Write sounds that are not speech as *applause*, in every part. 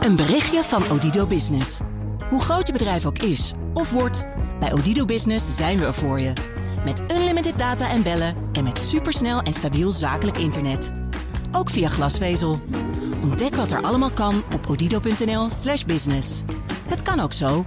Een berichtje van Odido Business. Hoe groot je bedrijf ook is of wordt, bij Odido Business zijn we er voor je. Met unlimited data en bellen en met supersnel en stabiel zakelijk internet. Ook via glasvezel. Ontdek wat er allemaal kan op odido.nl/slash business. Het kan ook zo.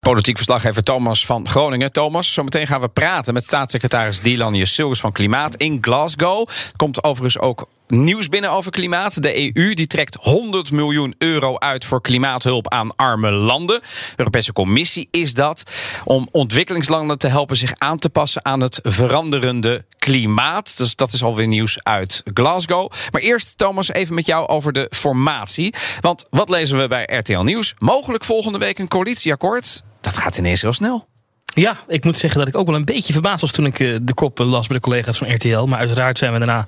Politiek verslaggever Thomas van Groningen. Thomas, zometeen gaan we praten met staatssecretaris Dylan Jusilgus van Klimaat in Glasgow. Komt overigens ook nieuws binnen over klimaat. De EU die trekt 100 miljoen euro uit voor klimaathulp aan arme landen. De Europese Commissie is dat om ontwikkelingslanden te helpen zich aan te passen aan het veranderende klimaat. Dus dat is alweer nieuws uit Glasgow. Maar eerst, Thomas, even met jou over de formatie. Want wat lezen we bij RTL Nieuws? Mogelijk volgende week een coalitieakkoord. Dat gaat ineens heel snel. Ja, ik moet zeggen dat ik ook wel een beetje verbaasd was toen ik eh, de kop las bij de collega's van RTL. Maar uiteraard zijn we daarna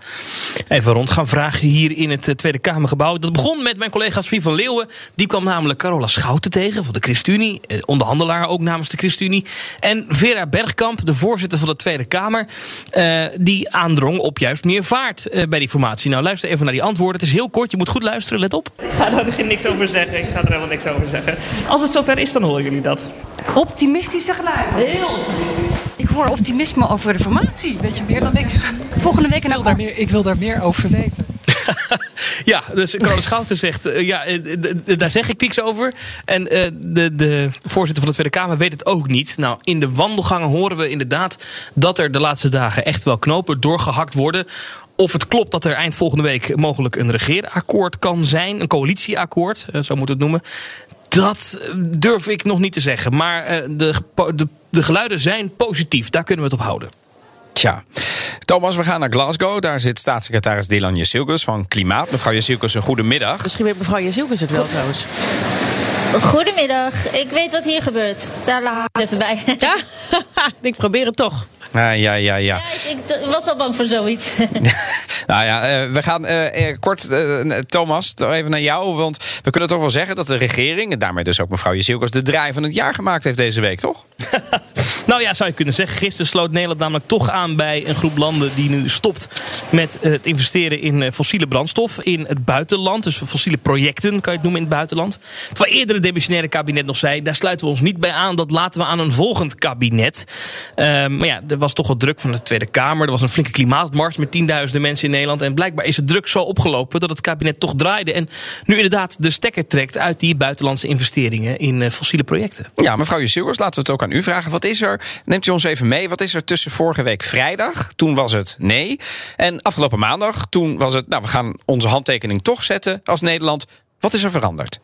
even rond gaan vragen hier in het eh, Tweede Kamergebouw. Dat begon met mijn collega's Vie van Leeuwen. Die kwam namelijk Carola Schouten tegen van de ChristenUnie. Eh, onderhandelaar ook namens de ChristenUnie. En Vera Bergkamp, de voorzitter van de Tweede Kamer. die aandrong op juist meer vaart bij die formatie. Nou, luister even naar die antwoorden. Het is heel kort, je moet goed luisteren, let op. *laughs* Ik ga daar niks over zeggen. Ik ga er helemaal niks over zeggen. Als het zover is, dan horen jullie dat. Optimistische geluiden. Heel optimistisch. Ik hoor optimisme over de formatie. Weet je meer dan ik. Volgende week een ik wil, daar meer, ik wil daar meer over weten. *laughs* ja, dus Carole Schouten zegt, uh, ja, uh, daar zeg ik niks over. En uh, de, de voorzitter van de Tweede Kamer weet het ook niet. Nou, in de wandelgangen horen we inderdaad dat er de laatste dagen echt wel knopen doorgehakt worden. Of het klopt dat er eind volgende week mogelijk een regeerakkoord kan zijn. Een coalitieakkoord, zo moet het noemen. Dat durf ik nog niet te zeggen. Maar uh, de, de, de geluiden zijn positief. Daar kunnen we het op houden. Tja. Thomas, we gaan naar Glasgow. Daar zit staatssecretaris Dylan Jesilkus van Klimaat. Mevrouw Jesilkus, een goede middag. Misschien weet mevrouw Jesilkus het wel trouwens. Goedemiddag. Ik weet wat hier gebeurt. Daar laat ik even bij. Ja, *laughs* ik probeer het toch. Ah, ja, ja, ja. ja ik, was al bang voor zoiets. *laughs* *laughs* nou ja, uh, we gaan uh, kort, uh, Thomas, even naar jou. Want we kunnen toch wel zeggen dat de regering, en daarmee dus ook mevrouw Jezielkos, de draai van het jaar gemaakt heeft deze week, toch? *laughs* nou ja, zou je kunnen zeggen. Gisteren sloot Nederland namelijk toch aan bij een groep landen die nu stopt met het investeren in fossiele brandstof in het buitenland. Dus fossiele projecten kan je het noemen in het buitenland. Terwijl eerder het demissionaire kabinet nog zei, daar sluiten we ons niet bij aan. Dat laten we aan een volgend kabinet. Ehm, maar ja, er was toch wat druk van de Tweede Kamer. Er was een flinke klimaatmars met tienduizenden mensen in Nederland. En blijkbaar is het druk zo opgelopen dat het kabinet toch draaide. En nu inderdaad de stekker trekt uit die buitenlandse investeringen in fossiele projecten. Ja, mevrouw Jusilgers, laten we het ook aan u vragen. Wat is er, neemt u ons even mee, wat is er tussen vorige week vrijdag, toen was het nee. En afgelopen maandag, toen was het, nou we gaan onze handtekening toch zetten als Nederland. Wat is er veranderd?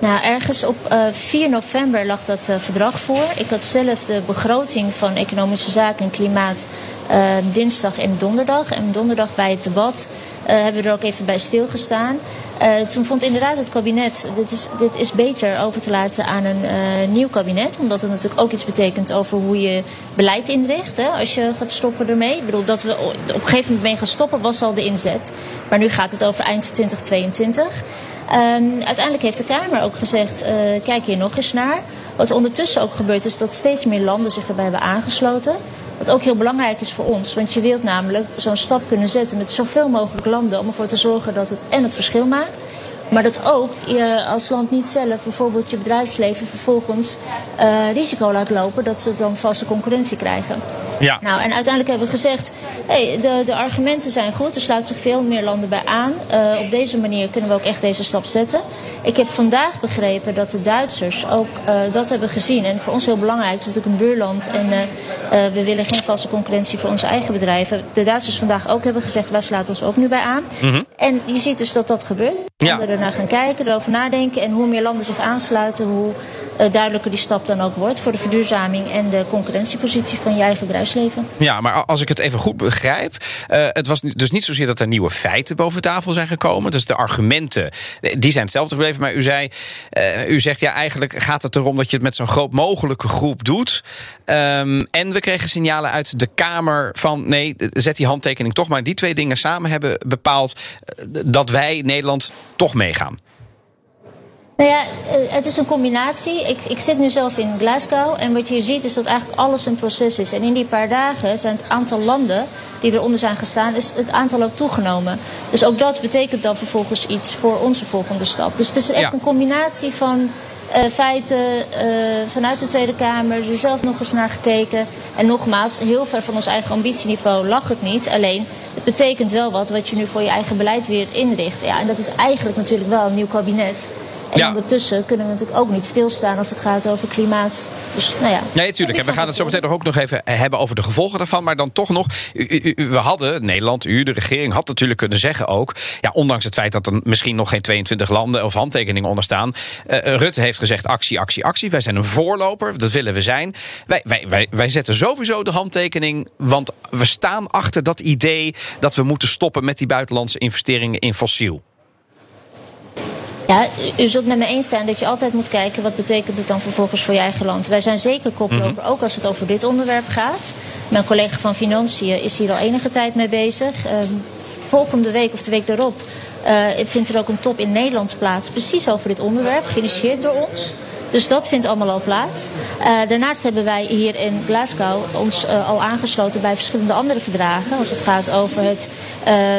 Nou, ergens op uh, 4 november lag dat uh, verdrag voor. Ik had zelf de begroting van Economische Zaken en Klimaat uh, dinsdag en donderdag. En donderdag bij het debat hebben we er ook even bij stilgestaan. Toen vond inderdaad het kabinet, dit is, dit is beter over te laten aan een nieuw kabinet. Omdat het natuurlijk ook iets betekent over hoe je beleid inricht. Hè, als je gaat stoppen ermee. Ik bedoel, dat we op een gegeven moment mee gaan stoppen was al de inzet. Maar nu gaat het over eind 2022. Um, uiteindelijk heeft de Kamer ook gezegd, uh, kijk hier nog eens naar. Wat ondertussen ook gebeurt is dat steeds meer landen zich erbij hebben aangesloten. Wat ook heel belangrijk is voor ons. Want je wilt namelijk zo'n stap kunnen zetten met zoveel mogelijk landen... om ervoor te zorgen dat het en het verschil maakt... Maar dat ook je als land niet zelf bijvoorbeeld je bedrijfsleven vervolgens uh, risico laat lopen dat ze dan vaste concurrentie krijgen. Ja. Nou, en uiteindelijk hebben we gezegd, hey, de, de argumenten zijn goed, er sluiten zich veel meer landen bij aan. Uh, op deze manier kunnen we ook echt deze stap zetten. Ik heb vandaag begrepen dat de Duitsers ook uh, dat hebben gezien. En voor ons heel belangrijk, het is natuurlijk een buurland en we willen geen vaste concurrentie voor onze eigen bedrijven. De Duitsers vandaag ook hebben gezegd, wij sluiten ons ook nu bij aan. Mm -hmm. En je ziet dus dat dat gebeurt. Ja naar gaan kijken, erover nadenken. En hoe meer landen zich aansluiten, hoe uh, duidelijker die stap dan ook wordt voor de verduurzaming en de concurrentiepositie van je eigen bedrijfsleven. Ja, maar als ik het even goed begrijp, uh, het was dus niet zozeer dat er nieuwe feiten boven tafel zijn gekomen. Dus de argumenten, die zijn hetzelfde gebleven. Maar u zei, uh, u zegt ja, eigenlijk gaat het erom dat je het met zo'n groot mogelijke groep doet. Um, en we kregen signalen uit de Kamer van nee, zet die handtekening toch maar. Die twee dingen samen hebben bepaald dat wij Nederland toch meegaan. Nou ja, eh, het is een combinatie. Ik, ik zit nu zelf in Glasgow en wat je ziet is dat eigenlijk alles een proces is. En in die paar dagen zijn het aantal landen die eronder zijn gestaan, is het aantal ook toegenomen. Dus ook dat betekent dan vervolgens iets voor onze volgende stap. Dus het is echt Ja. een combinatie van feiten eh, vanuit de Tweede Kamer, er zelf nog eens naar gekeken. En nogmaals, heel ver van ons eigen ambitieniveau lag het niet. Alleen, het betekent wel wat wat je nu voor je eigen beleid weer inricht. Ja, en dat is eigenlijk natuurlijk wel een nieuw kabinet. En Ja. ondertussen kunnen we natuurlijk ook niet stilstaan als het gaat over klimaat. Dus nou ja. Nee, tuurlijk. En we gaan het zo meteen nog ook nog even hebben over de gevolgen daarvan. Maar dan toch nog, we hadden, Nederland, u, de regering, had natuurlijk kunnen zeggen ook. Ja, ondanks het feit dat er misschien nog geen 22 landen of handtekeningen onder staan. eh, Rutte heeft gezegd actie, actie, actie. Wij zijn een voorloper, dat willen we zijn. Wij, wij, wij, wij zetten sowieso de handtekening, want we staan achter dat idee dat we moeten stoppen met die buitenlandse investeringen in fossiel. Ja, u- zult met me eens zijn dat je altijd moet kijken wat betekent het dan vervolgens voor je eigen land. Wij zijn zeker koploper, ook als het over dit onderwerp gaat. Mijn collega van Financiën is hier al enige tijd mee bezig. Ehm, volgende week of de week daarop eh, vindt er ook een top in Nederland plaats, precies over dit onderwerp, geïnitieerd door ons. Dus dat vindt allemaal al plaats. Eh, daarnaast hebben wij hier in Glasgow ons eh, al aangesloten bij verschillende andere verdragen. Als het gaat over het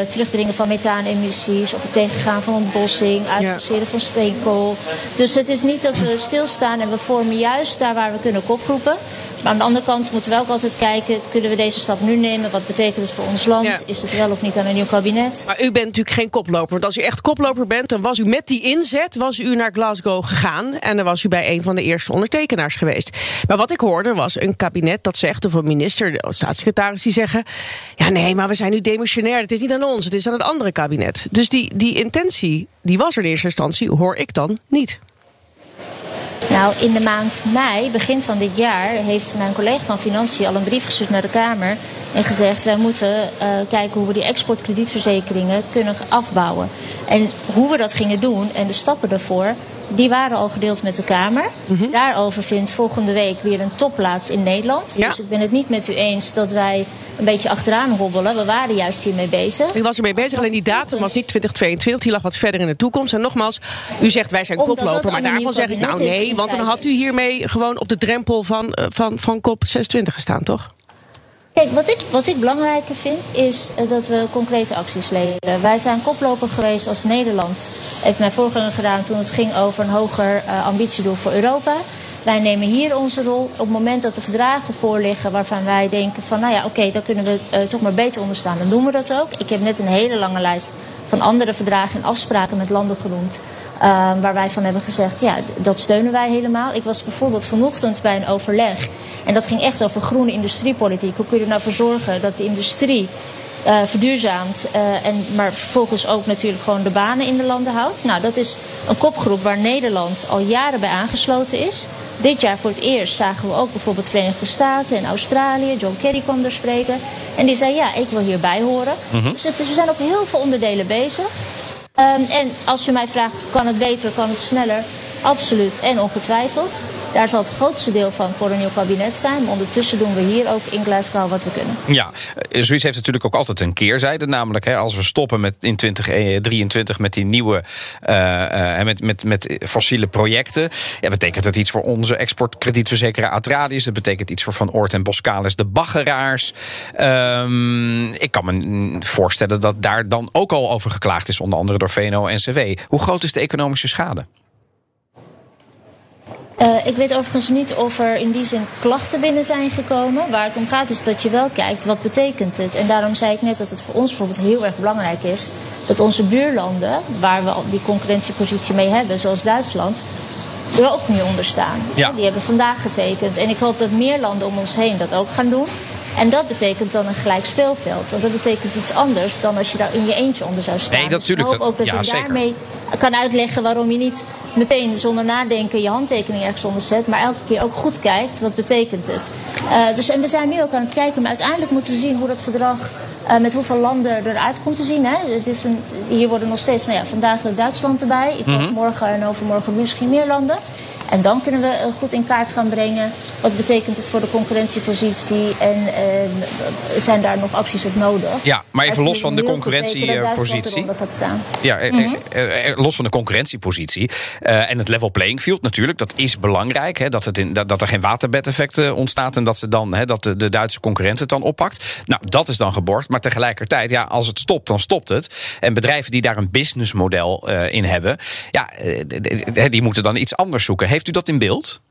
terugdringen van methaanemmissies of het tegengaan van ontbossing, uitfaseren van steenkool. Dus het is niet dat we stilstaan en we vormen juist daar waar we kunnen koproepen. Maar aan de andere kant moeten we ook altijd kijken, kunnen we deze stap nu nemen? Wat betekent het voor ons land? Ja. Is het wel of niet aan een nieuw kabinet? Maar u bent natuurlijk geen koploper. Want als u echt koploper bent, dan was u met die inzet was u naar Glasgow gegaan. En dan was u bij een van de eerste ondertekenaars geweest. Maar wat ik hoorde was een kabinet dat zegt, of een minister, of staatssecretaris die zeggen. Ja, nee, maar we zijn nu demissionair. Het is niet aan ons, het is aan het andere kabinet. Dus die, die intentie, die was er in eerste instantie, hoor ik dan niet. Nou, in de maand mei, begin van dit jaar, heeft mijn collega van Financiën al een brief gestuurd naar de Kamer. En gezegd, wij moeten eh, kijken hoe we die exportkredietverzekeringen kunnen afbouwen. En hoe we dat gingen doen en de stappen daarvoor, die waren al gedeeld met de Kamer. Daarover vindt volgende week weer een top plaats in Nederland. Ja. Dus ik ben het niet met u eens dat wij een beetje achteraan hobbelen. We waren juist hiermee bezig. U was ermee bezig, alleen die datum was niet 2022, die lag wat verder in de toekomst. En nogmaals, u zegt wij zijn koploper, maar daarvan zeg ik nou nee, want dan had u hiermee gewoon op de drempel van, eh, van, van COP 26 gestaan, toch? Kijk, wat ik, wat ik belangrijker vind is eh, dat we concrete acties leveren. Wij zijn koploper geweest als Nederland. Heeft mijn voorganger gedaan toen het ging over een hoger eh, ambitiedoel voor Europa. Wij nemen hier onze rol. Op het moment dat er verdragen voorliggen waarvan wij denken van nou ja, oké, daar kunnen we eh, toch maar beter onder staan, dan doen we dat ook. Ik heb net een hele lange lijst van andere verdragen en afspraken met landen genoemd. Eh, waar wij van hebben gezegd, ja, dat steunen wij helemaal. Ik was bijvoorbeeld vanochtend bij een overleg. En dat ging echt over groene industriepolitiek. Hoe kun je er nou voor zorgen dat de industrie eh, verduurzaamt. eh, en, maar vervolgens ook natuurlijk gewoon de banen in de landen houdt. Nou, dat is een kopgroep waar Nederland al jaren bij aangesloten is. Dit jaar voor het eerst zagen we ook bijvoorbeeld de Verenigde Staten en Australië. John Kerry kwam daar spreken. En die zei, ja, ik wil hierbij horen. Dus het is, we zijn op heel veel onderdelen bezig. Ehm, en als u mij vraagt, kan het beter, kan het sneller? Absoluut en ongetwijfeld. Daar zal het grootste deel van voor een nieuw kabinet zijn. Ondertussen doen we hier ook in Glasgow wat we kunnen. Ja, eh, zoiets heeft natuurlijk ook altijd een keerzijde. Namelijk, hè, als we stoppen met in 2023 met die nieuwe eh, eh, met, met, met fossiele projecten. Ja, betekent dat iets voor onze exportkredietverzekeraar Atradius. Dat betekent iets voor Van Oort en Boskalis, de baggeraars. Ehm, ik kan me voorstellen dat daar dan ook al over geklaagd is. Onder andere door VNO-NCW. Hoe groot is de economische schade? Eh, ik weet overigens niet of er in die zin klachten binnen zijn gekomen. Waar het om gaat is dat je wel kijkt wat betekent het. En daarom zei ik net dat het voor ons bijvoorbeeld heel erg belangrijk is dat onze buurlanden, waar we al die concurrentiepositie mee hebben, zoals Duitsland, er ook niet onder staan. Ja. Die hebben vandaag getekend. En ik hoop dat meer landen om ons heen dat ook gaan doen. En dat betekent dan een gelijk speelveld. Want dat betekent iets anders dan als je daar in je eentje onder zou staan. Nee, natuurlijk, Dus ik hoop dat- ook dat ja, ik zeker. daarmee kan uitleggen waarom je niet meteen zonder nadenken je handtekening ergens onder zet. Maar elke keer ook goed kijkt, wat betekent het. Eh, dus, en we zijn nu ook aan het kijken. Maar uiteindelijk moeten we zien hoe dat verdrag eh, met hoeveel landen eruit komt te zien. Hè. Het is een, hier worden nog steeds, nou ja, vandaag Duitsland erbij. Ik hoop morgen en overmorgen misschien meer landen. En dan kunnen we eh, goed in kaart gaan brengen wat betekent het voor de concurrentiepositie en eh, zijn daar nog acties op nodig. Ja, maar even Het los is van de concurrentiepositie. Ja, eh, eh, eh, los van de concurrentiepositie eh, en het level playing field natuurlijk, dat is belangrijk. Hè, dat, het in, dat, dat er geen waterbedeffect eh, ontstaat en dat, ze dan, hè, dat de, de Duitse concurrent het dan oppakt. Nou, dat is dan geborgd. Maar tegelijkertijd, ja, als het stopt, dan stopt het. En bedrijven die daar een businessmodel eh, in hebben, ja, eh, die moeten dan iets anders zoeken. Heeft u dat in beeld?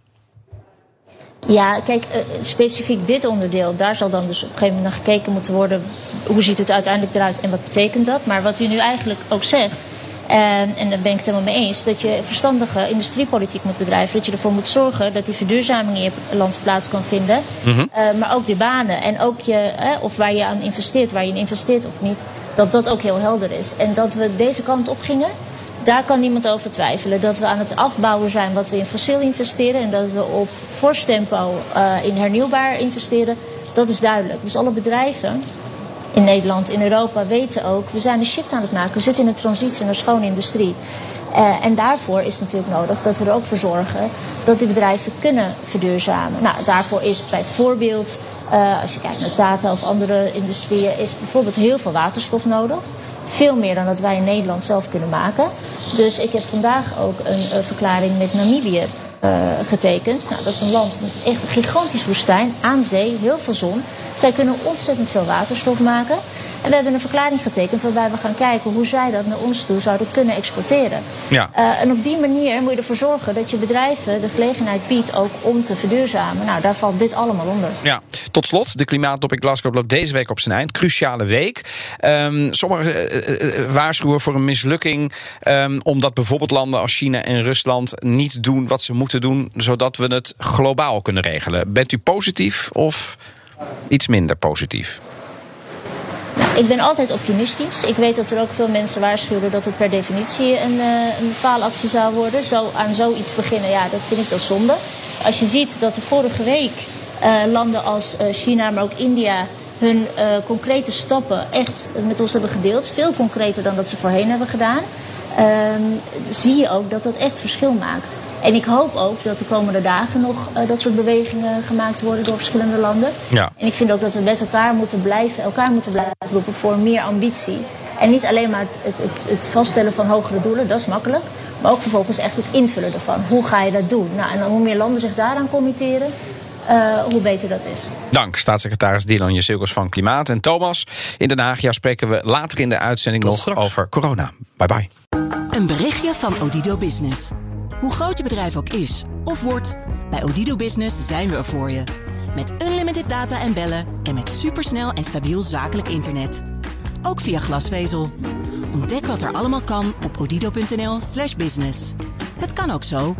Ja, kijk, eh, specifiek dit onderdeel, daar zal dan dus op een gegeven moment naar gekeken moeten worden. Hoe ziet het uiteindelijk eruit en wat betekent dat? Maar wat u nu eigenlijk ook zegt, en, en daar ben ik het helemaal mee eens, dat je verstandige industriepolitiek moet bedrijven. Dat je ervoor moet zorgen dat die verduurzaming in je land plaats kan vinden. Mhm. Eh, maar ook die banen en ook je, eh, of waar je aan investeert, waar je in investeert of niet, dat dat ook heel helder is. En dat we deze kant op gingen, daar kan niemand over twijfelen. Dat we aan het afbouwen zijn wat we in fossiel investeren en dat we op fors tempo eh, in hernieuwbaar investeren, dat is duidelijk. Dus alle bedrijven in Nederland, in Europa weten ook, we zijn een shift aan het maken. We zitten in een transitie naar schone industrie. Eh, en daarvoor is natuurlijk nodig dat we er ook voor zorgen dat die bedrijven kunnen verduurzamen. Nou, daarvoor is bijvoorbeeld, eh, als je kijkt naar data of andere industrieën, is bijvoorbeeld heel veel waterstof nodig. Veel meer dan dat wij in Nederland zelf kunnen maken. Dus ik heb vandaag ook een eh, verklaring met Namibië eh, getekend. Nou, dat is een land met echt een gigantisch woestijn, aan zee, heel veel zon. Zij kunnen ontzettend veel waterstof maken. En we hebben een verklaring getekend waarbij we gaan kijken hoe zij dat naar ons toe zouden kunnen exporteren. Ja. Eh, en op die manier moet je ervoor zorgen dat je bedrijven de gelegenheid biedt ook om te verduurzamen. Nou, daar valt dit allemaal onder. Ja, tot slot, de klimaattop in Glasgow loopt deze week op zijn eind. Cruciale week. Ehm, sommigen eh, eh, eh, waarschuwen voor een mislukking. ehm, omdat bijvoorbeeld landen als China en Rusland niet doen wat ze moeten doen. zodat we het globaal kunnen regelen. Bent u positief of iets minder positief? Ik ben altijd optimistisch. Ik weet dat er ook veel mensen waarschuwen dat het per definitie een, een faalactie zou worden. Zo aan zoiets beginnen, ja, dat vind ik wel zonde. Als je ziet dat er vorige week landen als eh, China, maar ook India hun eh, concrete stappen echt met ons hebben gedeeld. Veel concreter dan dat ze voorheen hebben gedaan. ehm, zie je ook dat dat echt verschil maakt. En ik hoop ook dat de komende dagen nog eh, dat soort bewegingen gemaakt worden door verschillende landen. Ja. En ik vind ook dat we met elkaar moeten blijven, elkaar moeten blijven roepen voor meer ambitie. En niet alleen maar het, het, het, vaststellen van hogere doelen, dat is makkelijk. Maar ook vervolgens echt het invullen ervan. Hoe ga je dat doen? Nou, en hoe meer landen zich daaraan committeren, eh, hoe beter dat is. Dank, staatssecretaris Dylan Jezilkes van Klimaat. En Thomas, in Den Haag jou spreken we later in de uitzending Tot nog straks. over corona. Bye bye. Een berichtje van Odido Business. Hoe groot je bedrijf ook is of wordt, bij Odido Business zijn we er voor je. Met unlimited data en bellen en met supersnel en stabiel zakelijk internet. Ook via glasvezel. Ontdek wat er allemaal kan op odido.nl/slash business. Het kan ook zo.